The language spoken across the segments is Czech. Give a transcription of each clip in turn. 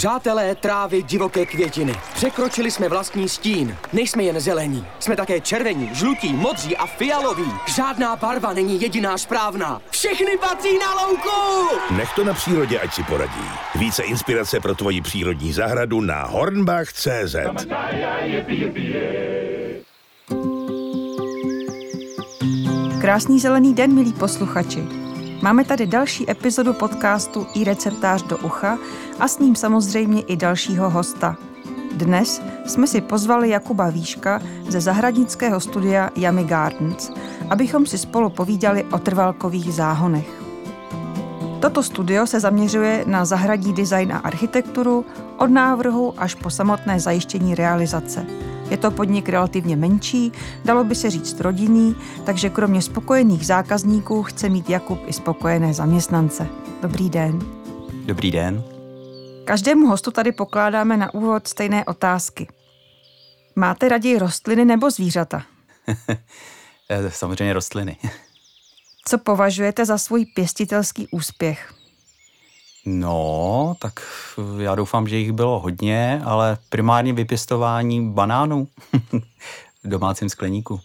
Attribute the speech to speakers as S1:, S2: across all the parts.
S1: Přátelé trávy divoké květiny. Překročili jsme vlastní stín. Nejsme jen zelení. Jsme také červení, žlutí, modří a fialoví. Žádná barva není jediná správná. Všechny patří na louku!
S2: Nech to na přírodě, ať si poradí. Více inspirace pro tvoji přírodní zahradu na hornbach.cz
S3: Krásný zelený den, milí posluchači. Máme tady další epizodu podcastu i receptář do ucha a s ním samozřejmě i dalšího hosta. Dnes jsme si pozvali Jakuba Výška ze zahradnického studia Yummy Gardens, abychom si spolu povídali o trvalkových záhonech. Toto studio se zaměřuje na zahradní design a architekturu, od návrhu až po samotné zajištění realizace – je to podnik relativně menší, dalo by se říct rodinný, takže kromě spokojených zákazníků chce mít Jakub i spokojené zaměstnance. Dobrý den.
S4: Dobrý den.
S3: Každému hostu tady pokládáme na úvod stejné otázky. Máte raději rostliny nebo zvířata?
S4: Eh, samozřejmě rostliny.
S3: Co považujete za svůj pěstitelský úspěch?
S4: No, tak já doufám, že jich bylo hodně, ale primárně vypěstování banánů v domácím skleníku.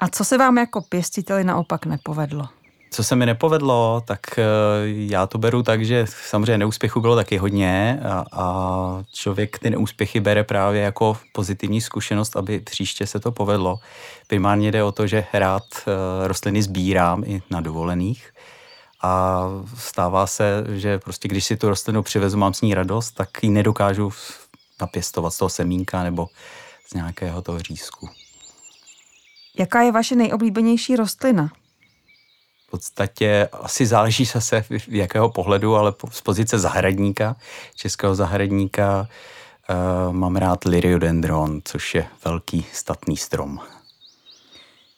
S3: A co se vám jako pěstiteli naopak nepovedlo?
S4: Co se mi nepovedlo, tak eh, já to beru tak, že samozřejmě neúspěchu bylo taky hodně a, a člověk ty neúspěchy bere právě jako pozitivní zkušenost, aby příště se to povedlo. Primárně jde o to, že rád eh, rostliny sbírám i na dovolených a stává se, že prostě když si tu rostlinu přivezu, mám s ní radost, tak ji nedokážu napěstovat z toho semínka nebo z nějakého toho řízku.
S3: Jaká je vaše nejoblíbenější rostlina?
S4: V podstatě asi záleží zase v jakého pohledu, ale z pozice zahradníka, českého zahradníka, uh, mám rád Lyriodendron, což je velký statný strom.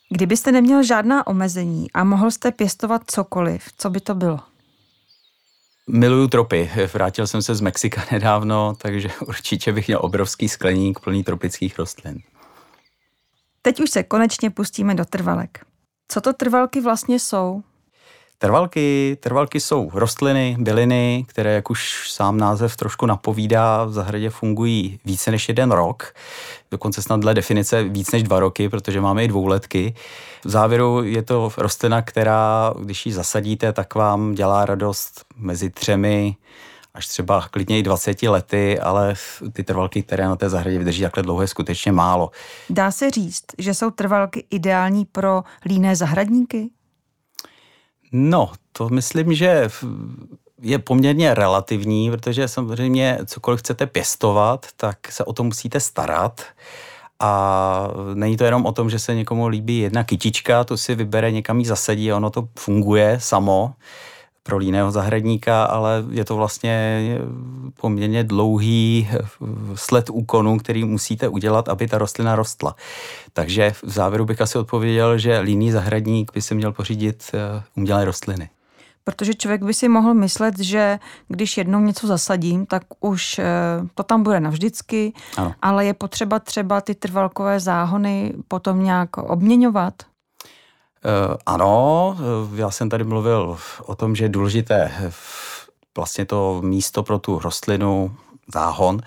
S3: Kdybyste neměl žádná omezení a mohl jste pěstovat cokoliv, co by to bylo?
S4: Miluju tropy. Vrátil jsem se z Mexika nedávno, takže určitě bych měl obrovský skleník plný tropických rostlin.
S3: Teď už se konečně pustíme do trvalek. Co to trvalky vlastně jsou?
S4: Trvalky, trvalky jsou rostliny, byliny, které, jak už sám název trošku napovídá, v zahradě fungují více než jeden rok, dokonce snad dle definice víc než dva roky, protože máme i dvouletky. V závěru je to rostlina, která, když ji zasadíte, tak vám dělá radost mezi třemi až třeba klidně i 20 lety, ale ty trvalky, které na té zahradě vydrží takhle dlouho, je skutečně málo.
S3: Dá se říct, že jsou trvalky ideální pro líné zahradníky?
S4: No, to myslím, že je poměrně relativní, protože samozřejmě cokoliv chcete pěstovat, tak se o to musíte starat. A není to jenom o tom, že se někomu líbí jedna kytička, to si vybere, někam ji zasadí a ono to funguje samo pro líného zahradníka, ale je to vlastně poměrně dlouhý sled úkonů, který musíte udělat, aby ta rostlina rostla. Takže v závěru bych asi odpověděl, že líný zahradník by si měl pořídit eh, umělé rostliny.
S3: Protože člověk by si mohl myslet, že když jednou něco zasadím, tak už eh, to tam bude navždycky, ano. ale je potřeba třeba ty trvalkové záhony potom nějak obměňovat.
S4: Uh, ano, já jsem tady mluvil o tom, že je důležité vlastně to místo pro tu rostlinu záhon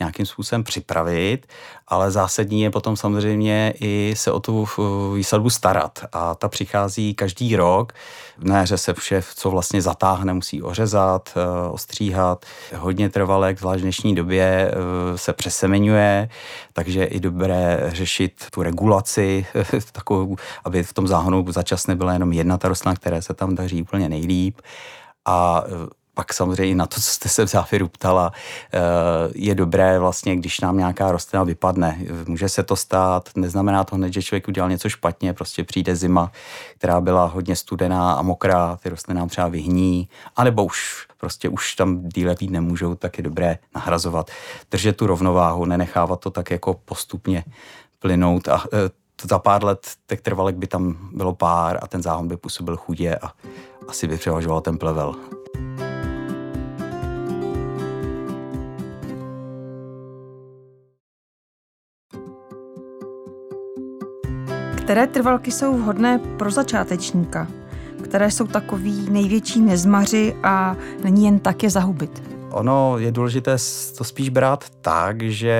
S4: nějakým způsobem připravit, ale zásadní je potom samozřejmě i se o tu výsadbu starat a ta přichází každý rok. Na jaře se vše, co vlastně zatáhne, musí ořezat, eh, ostříhat. Hodně trvalek, zvlášť v dnešní době, eh, se přesemenuje, takže je i dobré řešit tu regulaci, takovou, aby v tom záhonu začas nebyla jenom jedna ta rostlina, které se tam daří úplně nejlíp. A pak samozřejmě na to, co jste se v závěru ptala, eh, je dobré vlastně, když nám nějaká rostlina vypadne. Může se to stát, neznamená to hned, že člověk udělal něco špatně, prostě přijde zima, která byla hodně studená a mokrá, ty rostliny nám třeba vyhní, anebo už prostě už tam díle být nemůžou, tak je dobré nahrazovat. Držet tu rovnováhu, nenechávat to tak jako postupně plynout a eh, za pár let těch trvalek by tam bylo pár a ten záhon by působil chudě a asi by převažoval ten plevel.
S3: Které trvalky jsou vhodné pro začátečníka? Které jsou takový největší nezmaři a není jen tak je zahubit?
S4: ono je důležité to spíš brát tak, že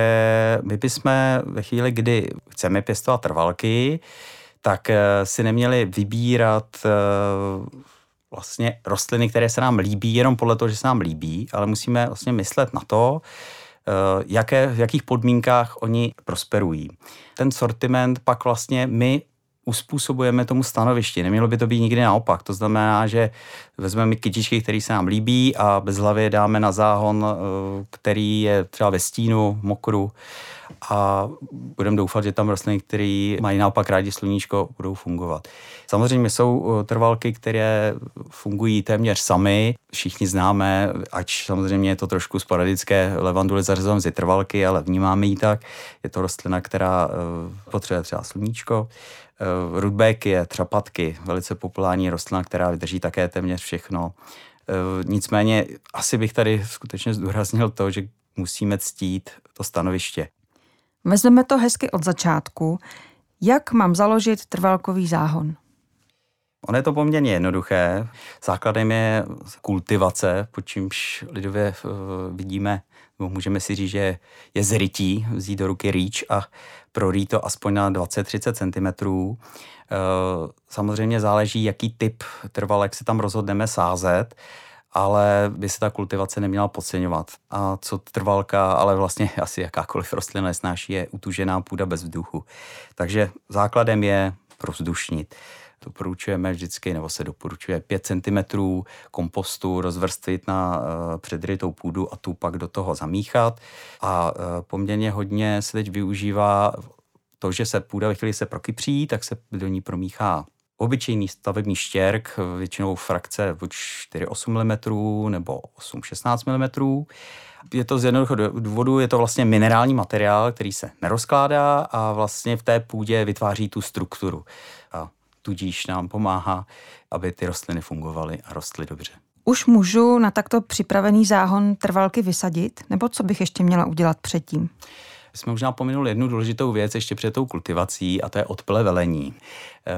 S4: my bychom ve chvíli, kdy chceme pěstovat trvalky, tak eh, si neměli vybírat eh, vlastně rostliny, které se nám líbí jenom podle toho, že se nám líbí, ale musíme vlastně myslet na to, jaké, v jakých podmínkách oni prosperují. Ten sortiment pak vlastně my uspůsobujeme tomu stanovišti. Nemělo by to být nikdy naopak. To znamená, že vezmeme kytičky, které se nám líbí a bez hlavy dáme na záhon, eh, který je třeba ve stínu, mokru a budeme doufat, že tam rostliny, které mají naopak rádi sluníčko, budou fungovat. Samozřejmě jsou eh, trvalky, které fungují téměř sami. Všichni známe, ať samozřejmě je to trošku sporadické, levanduly zařazujeme mezi trvalky, ale vnímáme ji tak. Je to rostlina, která eh, potřebuje třeba sluníčko. Eh, Rudbek je třapatky, velice populární rostlina, která vydrží také téměř všechno. Nicméně asi bych tady skutečně zdůraznil to, že musíme ctít to stanoviště.
S3: Vezmeme to hezky od začátku. Jak mám založit trvalkový záhon?
S4: Ono je to poměrně jednoduché. Základem je kultivace, pod čímž lidově eh, vidíme, můžeme si říct, že je zrytí, vzít do ruky rýč a prorít to aspoň na 20-30 cm. Eh, samozřejmě záleží, jaký typ trvalek se tam rozhodneme sázet ale by se ta kultivace neměla podceňovat. A co trvalka, ale vlastně asi jakákoliv rostlina nesnáší, je utužená půda bez vzduchu. Takže základem je provzdušnit. Doporučujeme vždycky, nebo se doporučuje 5 cm kompostu rozvrstvit na uh, předrytou půdu a tu pak do toho zamíchat. A uh, poměrně hodně se teď využívá to, že se půda ve chvíli se prokypří, tak se do ní promíchá obyčejný stavební štěrk, většinou frakce buď 4-8 mm nebo 8-16 mm. Je to z jednoduchého důvodu, je to vlastně minerální materiál, který se nerozkládá a vlastně v té půdě vytváří tu strukturu. Tudíž nám pomáhá, aby ty rostliny fungovaly a rostly dobře.
S3: Už můžu na takto připravený záhon trvalky vysadit, nebo co bych ještě měla udělat předtím?
S4: jsme možná pominuli jednu důležitou věc ještě před tou kultivací a to je odplevelení. Eh,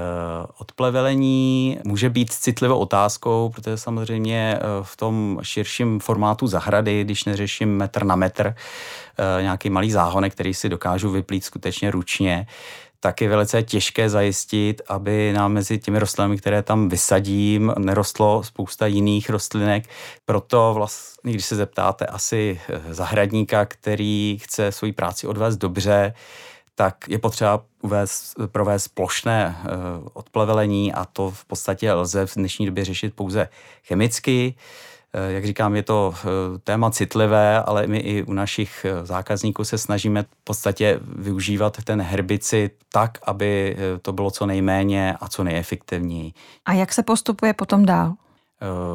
S4: odplevelení může být citlivou otázkou, protože samozřejmě eh, v tom širším formátu zahrady, když neřeším metr na metr, eh, nějaký malý záhonek, který si dokážu vyplít skutečně ručně, tak je velice těžké zajistit, aby nám mezi těmi rostlinami, které tam vysadím, nerostlo spousta jiných rostlinek. Proto vlastně, když se zeptáte asi eh, zahradníka, který chce svoji práci odvést dobře, tak je potřeba uvést, provést plošné eh, odplevelení a to v podstatě lze v dnešní době řešit pouze chemicky. Eh, jak říkám, je to eh, téma citlivé, ale my i u našich eh, zákazníků se snažíme v podstatě využívat ten herbicid tak, aby to bylo co nejméně a co nejefektivněji.
S3: A jak se postupuje potom dál?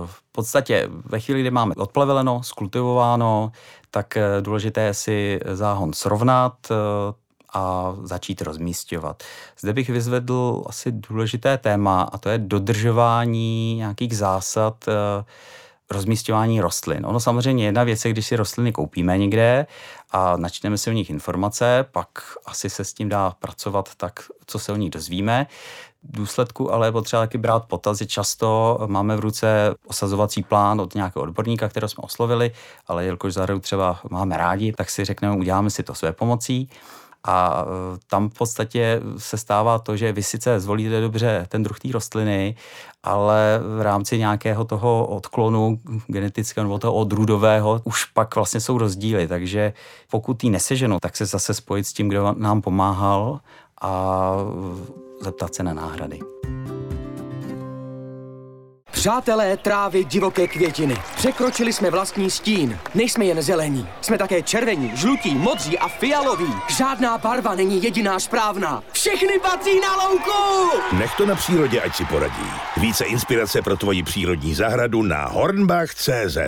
S4: V podstatě ve chvíli, kdy máme odpleveleno, skultivováno, tak důležité je si záhon srovnat a začít rozmístěvat. Zde bych vyzvedl asi důležité téma a to je dodržování nějakých zásad rozmístěvání rostlin. Ono samozřejmě jedna věc je, když si rostliny koupíme někde a načteme si o nich informace, pak asi se s tím dá pracovat tak, co se o nich dozvíme. V důsledku ale je potřeba taky brát potaz, že často máme v ruce osazovací plán od nějakého odborníka, kterého jsme oslovili, ale jelikož zahradu třeba máme rádi, tak si řekneme, uděláme si to své pomocí. A e, tam v podstatě se stává to, že vy sice zvolíte dobře ten druh té rostliny, ale v rámci nějakého toho odklonu genetického nebo toho odrůdového už pak vlastně jsou rozdíly. Takže pokud ji neseženou, tak se zase spojit s tím, kdo nám pomáhal a zeptat se na náhrady.
S1: Přátelé trávy divoké květiny. Překročili jsme vlastní stín. Nejsme jen zelení. Jsme také červení, žlutí, modří a fialoví. Žádná barva není jediná správná. Všechny patří na louku!
S2: Nech to na přírodě, ať si poradí. Více inspirace pro tvoji přírodní zahradu na hornbach.cz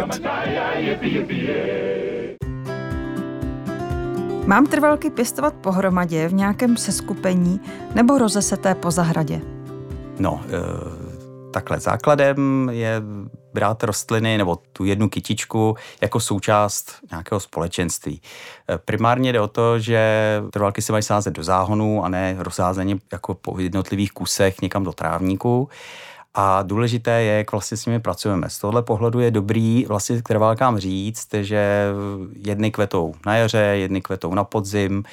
S3: Mám trvalky pěstovat pohromadě v nějakém seskupení nebo rozeseté po zahradě?
S4: No, uh takhle. Základem je brát rostliny nebo tu jednu kytičku jako součást nějakého společenství. E, primárně jde o to, že trvalky se mají sázet do záhonu a ne rozházeně jako po jednotlivých kusech někam do trávníku. A důležité je, jak vlastně s nimi pracujeme. Z tohle pohledu je dobrý vlastně k trvalkám říct, že jedny kvetou na jaře, jedny kvetou na podzim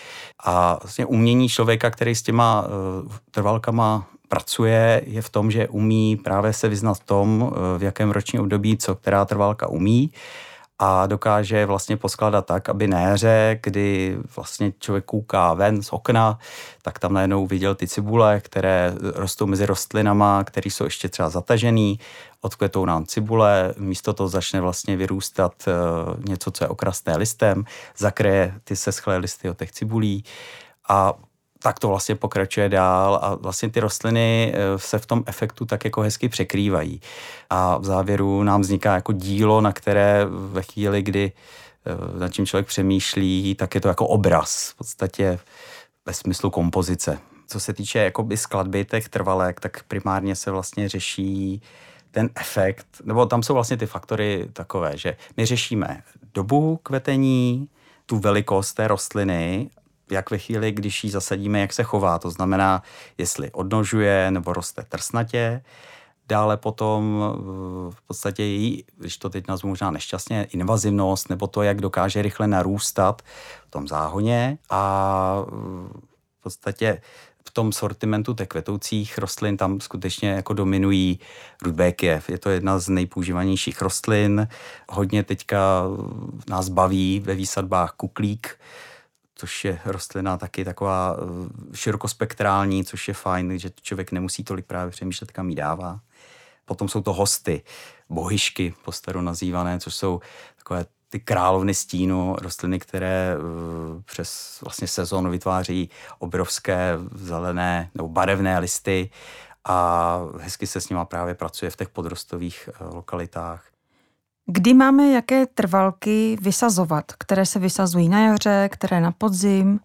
S4: a vlastně umění člověka, který s těma uh, trvalkama pracuje, je v tom, že umí právě se vyznat v tom, eh, v jakém ročním období co která trvalka umí a dokáže vlastně poskládat tak, aby na jaře, kdy vlastně člověk kouká ven z okna, tak tam najednou viděl ty cibule, které rostou mezi rostlinama, které jsou ještě třeba zatažený, odkvetou nám cibule, místo toho začne vlastně vyrůstat eh, něco, co je okrasné listem, zakryje ty seschlé listy od těch cibulí a tak to vlastně pokračuje dál a vlastně ty rostliny eh, se v tom efektu tak jako hezky překrývají. A v závěru nám vzniká jako dílo, na které ve chvíli, kdy eh, nad čím člověk přemýšlí, tak je to jako obraz v podstatě ve smyslu kompozice. Co se týče jakoby skladby těch trvalek, tak primárně se vlastně řeší ten efekt, nebo tam jsou vlastně ty faktory takové, že my řešíme dobu kvetení, tu velikost té rostliny jak ve chvíli, když ji zasadíme, jak se chová. To znamená, jestli odnožuje nebo roste trsnatě. Dále potom v podstatě její, když to teď nazvu možná nešťastně, invazivnost nebo to, jak dokáže rychle narůstat v tom záhoně a v podstatě v tom sortimentu těch kvetoucích rostlin tam skutečně jako dominují rudbékiev. Je to jedna z nejpoužívanějších rostlin. Hodně teďka nás baví ve výsadbách kuklík, což je rostlina taky taková eh, širokospektrální, což je fajn, že člověk nemusí tolik právě přemýšlet, kam jí dává. Potom jsou to hosty, bohyšky postaru nazývané, což jsou takové ty královny stínu, rostliny, které eh, přes vlastně sezónu vytváří obrovské zelené nebo barevné listy a hezky se s nima právě pracuje v těch podrostových eh, lokalitách.
S3: Kdy máme jaké trvalky vysazovat, které se vysazují na jaře, které na podzim?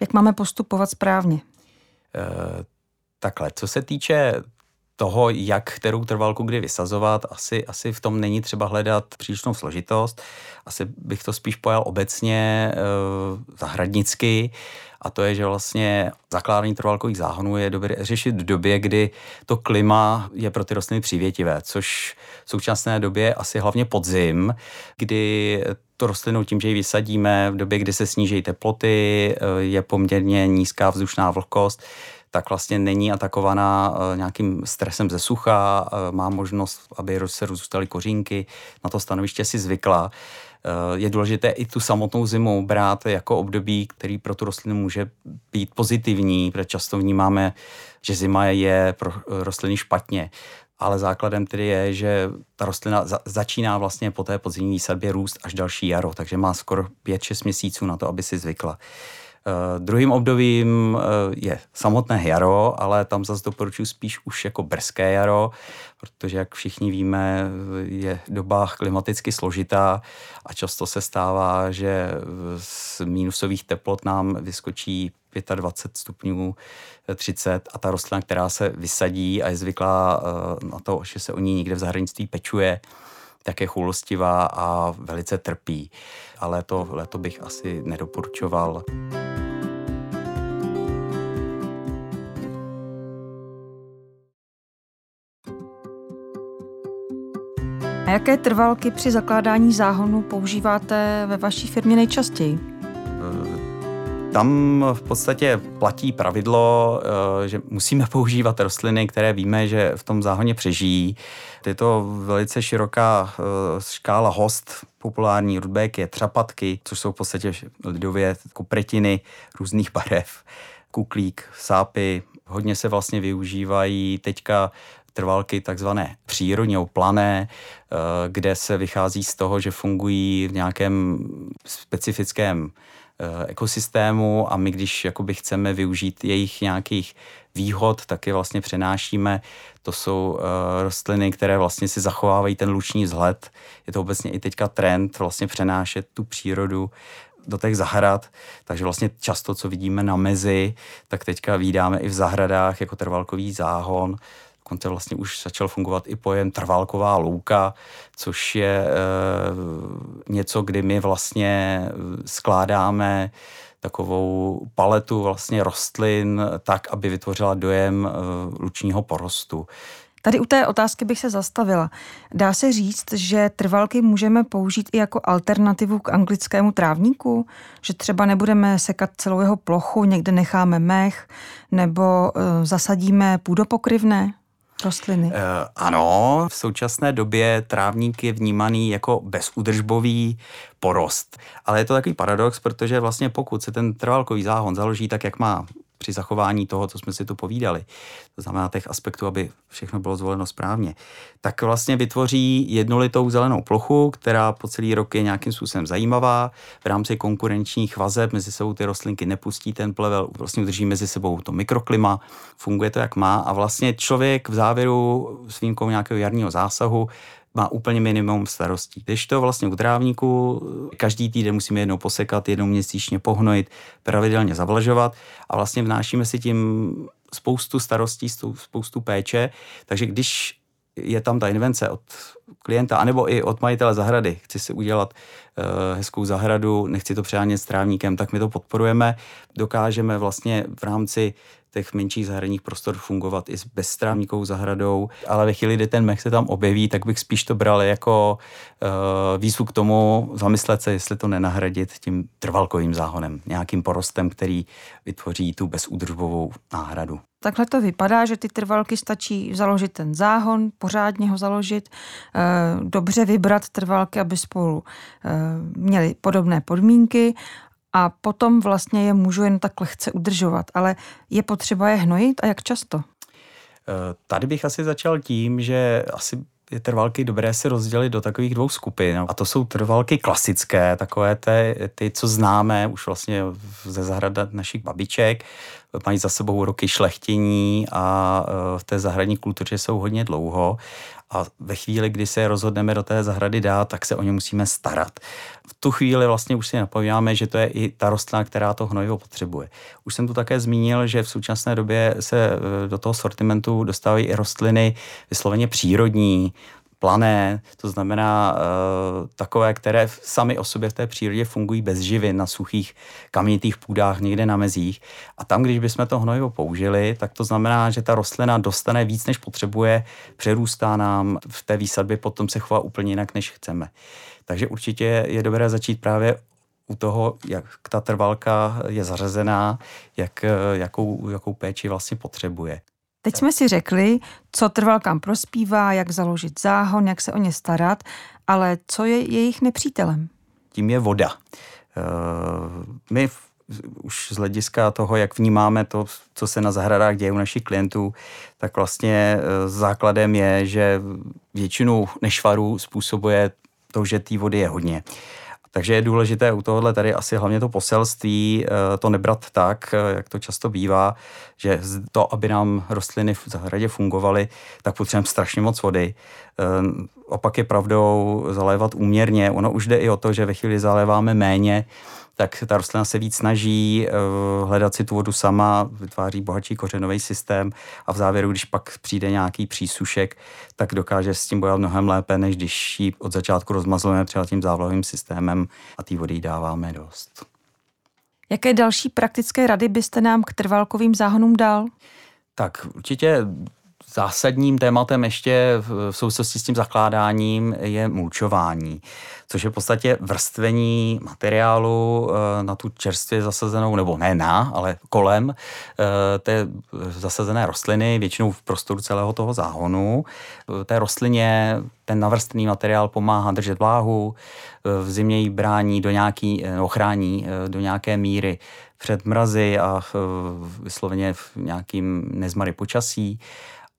S3: Jak máme postupovat správně?
S4: E, takhle, co se týče toho, jak kterou trvalku kdy vysazovat, asi, asi v tom není třeba hledat přílišnou složitost. Asi bych to spíš pojal obecně e, zahradnicky a to je, že vlastně zakládání trvalkových záhonů je dobré řešit v době, kdy to klima je pro ty rostliny přívětivé, což v současné době asi hlavně podzim, kdy to rostlinou tím, že ji vysadíme v době, kdy se sníží teploty, e, je poměrně nízká vzdušná vlhkost, tak vlastně není atakovaná eh, nějakým stresem ze sucha, eh, má možnost, aby se rozůstaly kořínky, na to stanoviště si zvykla. Eh, je důležité i tu samotnou zimu brát jako období, který pro tu rostlinu může být pozitivní, protože často vnímáme, že zima je pro rostliny špatně. Ale základem tedy je, že ta rostlina za- začíná vlastně po té podzimní výsadbě růst až další jaro, takže má skoro 5-6 měsíců na to, aby si zvykla. Uh, druhým obdobím uh, je samotné jaro, ale tam zase doporučuji spíš už jako brzké jaro, protože jak všichni víme, je doba klimaticky složitá a často se stává, že z mínusových teplot nám vyskočí 25 stupňů 30 a ta rostlina, která se vysadí a je zvyklá na to, že se o ní někde v zahraničí pečuje, tak je chulostivá a velice trpí. Ale to leto bych asi nedoporučoval.
S3: A jaké trvalky při zakládání záhonu používáte ve vaší firmě nejčastěji?
S4: Tam v podstatě platí pravidlo, eh, že musíme používat rostliny, které víme, že v tom záhoně přežijí. Je to velice široká eh, škála host, populární rudbéky, třapatky, což jsou v podstatě lidově kupretiny různých barev, kuklík, sápy. Hodně se vlastně využívají teďka trvalky takzvané přírodně plané, eh, kde se vychází z toho, že fungují v nějakém specifickém eh, ekosystému a my, když jakoby chceme využít jejich nějakých výhod, tak je vlastně přenášíme. To jsou uh, rostliny, které vlastně si zachovávají ten luční vzhled. Je to obecně i teďka trend vlastně přenášet tu přírodu do těch zahrad, takže vlastně často, co vidíme na mezi, tak teďka vidíme i v zahradách jako trvalkový záhon, Dokonce vlastně už začal fungovat i pojem trvalková louka, což je e, něco, kdy my vlastně eh, skládáme takovou paletu vlastně rostlin tak, aby vytvořila dojem e, lučního porostu.
S3: Tady u té otázky bych se zastavila. Dá se říct, že trvalky můžeme použít i jako alternativu k anglickému trávníku? Že třeba nebudeme sekat celou jeho plochu, někde necháme mech, nebo zasadíme půdopokryvné? Rostliny? Uh,
S4: ano, v současné době trávník je vnímaný jako bezudržbový porost. Ale je to takový paradox, protože vlastně pokud se ten trvalkový záhon založí tak, jak má při zachování toho, co jsme si tu povídali, to znamená těch aspektů, aby všechno bylo zvoleno správně, tak vlastně vytvoří jednolitou zelenou plochu, která po celý rok je nějakým způsobem zajímavá. V rámci konkurenčních vazeb mezi sebou ty rostlinky nepustí ten plevel, vlastně udrží mezi sebou to mikroklima, funguje to, jak má a vlastně člověk v závěru s výjimkou nějakého jarního zásahu má úplně minimum starostí. Když to vlastně u trávníku každý týden musíme jednou posekat, jednou měsíčně pohnojit, pravidelně zavlažovat a vlastně vnášíme si tím spoustu starostí, spoustu péče, takže když je tam ta invence od klienta, anebo i od majitele zahrady, chci si udělat uh, hezkou zahradu, nechci to přehánět s trávníkem, tak my to podporujeme. Dokážeme vlastně v rámci těch menších zahradních prostor fungovat i s bezstrávníkovou zahradou, ale ve chvíli, kdy ten mech se tam objeví, tak bych spíš to bral jako uh, výzvu k tomu zamyslet se, jestli to nenahradit tím trvalkovým záhonem, nějakým porostem, který vytvoří tu bezúdržbovou náhradu.
S3: Takhle to vypadá, že ty trvalky stačí založit ten záhon, pořádně ho založit, eh, dobře vybrat trvalky, aby spolu eh, měly podobné podmínky a potom vlastně je můžu jen tak lehce udržovat. Ale je potřeba je hnojit a jak často?
S4: Eh, tady bych asi začal tím, že asi je trvalky dobré si rozdělit do takových dvou skupin. A to jsou trvalky klasické, takové ty, ty co známe už vlastně ze zahrada našich babiček. Mají za sebou roky šlechtění a v té zahradní kultuře jsou hodně dlouho a ve chvíli, kdy se rozhodneme do té zahrady dát, tak se o ně musíme starat. V tu chvíli vlastně už si napovídáme, že to je i ta rostlina, která to hnojivo potřebuje. Už jsem tu také zmínil, že v současné době se e, do toho sortimentu dostávají i rostliny vysloveně přírodní, plané, to znamená uh, takové, které sami o sobě v té přírodě fungují bez živin na suchých kamnitých půdách někde na mezích. A tam, když bychom to hnojivo použili, tak to znamená, že ta rostlina dostane víc, než potřebuje, přerůstá nám v té výsadbě, potom se chová úplně jinak, než chceme. Takže určitě je dobré začít právě u toho, jak ta trvalka je zařazená, jak, jakou, jakou péči vlastně potřebuje.
S3: Teď jsme si řekli, co trvalkám prospívá, jak založit záhon, jak se o ně starat, ale co je jejich nepřítelem?
S4: Tím je voda. Eh, my už z hlediska toho, jak vnímáme to, co se na zahradách děje u našich klientů, tak vlastně eh, základem je, že většinu nešvarů způsobuje to, že té vody je hodně. Takže je důležité u tohohle tady asi hlavně to poselství, eh, to nebrat tak, eh, jak to často bývá, že to, aby nám rostliny v zahradě fungovaly, tak potřebujeme strašně moc vody. Eh, opak je pravdou zalévat úměrně. Ono už jde i o to, že ve chvíli zaléváme méně, tak ta rostlina se víc snaží uh, hledat si tu vodu sama, vytváří bohatší kořenový systém a v závěru, když pak přijde nějaký přísušek, tak dokáže s tím bojovat mnohem lépe, než když ji od začátku rozmazlujeme třeba tím závlahovým systémem a té vody dáváme dost.
S3: Jaké další praktické rady byste nám k trvalkovým záhonům dal?
S4: Tak určitě zásadním tématem ještě v souvislosti s tím zakládáním je mulčování což je v podstatě vrstvení materiálu eh, na tu čerstvě zasazenou, nebo ne na, ale kolem eh, té zasazené rostliny, většinou v prostoru celého toho záhonu. Eh, té rostlině ten navrstvený materiál pomáhá držet vláhu, v zimě ji brání do nějaký, ochrání do nějaké míry před mrazy a vysloveně v nějakým nezmary počasí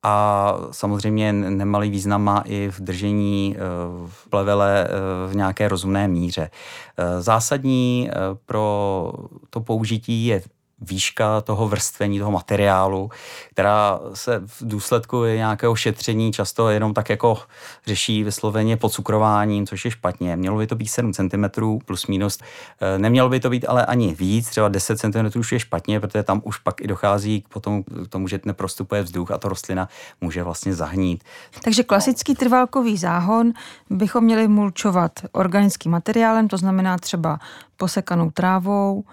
S4: a samozřejmě nemalý význam má i v držení eh, v plevele eh, v nějaké rozumné míře. Eh, zásadní pro to použití je výška toho vrstvení, toho materiálu, která se v důsledku nějakého šetření často jenom tak jako řeší vysloveně cukrováním, což je špatně. Mělo by to být 7 cm plus minus. Eh, nemělo by to být ale ani víc, třeba 10 cm už je špatně, protože tam už pak i dochází k potom k tomu, že neprostupuje vzduch a to rostlina může vlastně zahnít.
S3: Takže klasický trvalkový záhon bychom měli mulčovat organickým materiálem, to znamená třeba posekanou trávou,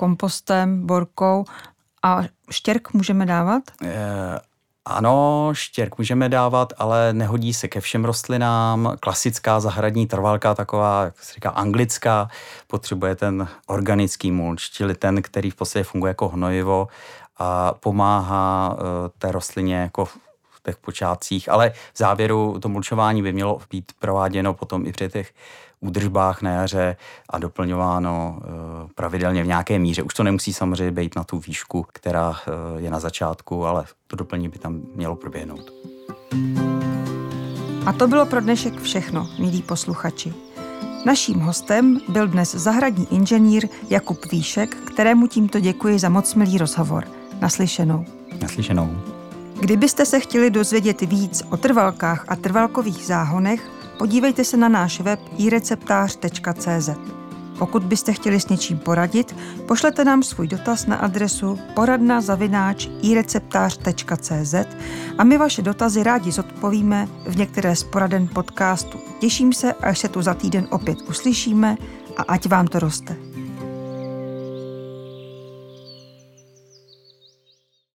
S3: kompostem, borkou a štěrk můžeme dávat?
S4: E, Ano, štěrk můžeme dávat, ale nehodí se ke všem rostlinám. Klasická zahradní trvalka, taková, jak se říká, anglická, potřebuje ten organický mulč, čili ten, který v podstatě funguje jako hnojivo a pomáhá uh, té rostlině jako v těch počátcích, ale v závěru to mulčování by mělo být prováděno potom i při těch údržbách na jaře a doplňováno uh, pravidelně v nějaké míře. Už to nemusí samozřejmě být na tu výšku, která uh, je na začátku, ale to doplnění by tam mělo proběhnout.
S3: A to bylo pro dnešek všechno, milí posluchači. Naším hostem byl dnes zahradní inženýr Jakub Výšek, kterému tímto děkuji za moc milý rozhovor. Naslyšenou.
S4: Naslyšenou.
S3: Kdybyste se chtěli dozvědět víc o trvalkách a trvalkových záhonech, podívejte se na náš web ireceptář.cz. Pokud byste chtěli s něčím poradit, pošlete nám svůj dotaz na adresu poradna ireceptář.cz a my vaše dotazy rádi zodpovíme v některé z poraden podcastu. Těším se, až se tu za týden opět uslyšíme a ať vám to roste.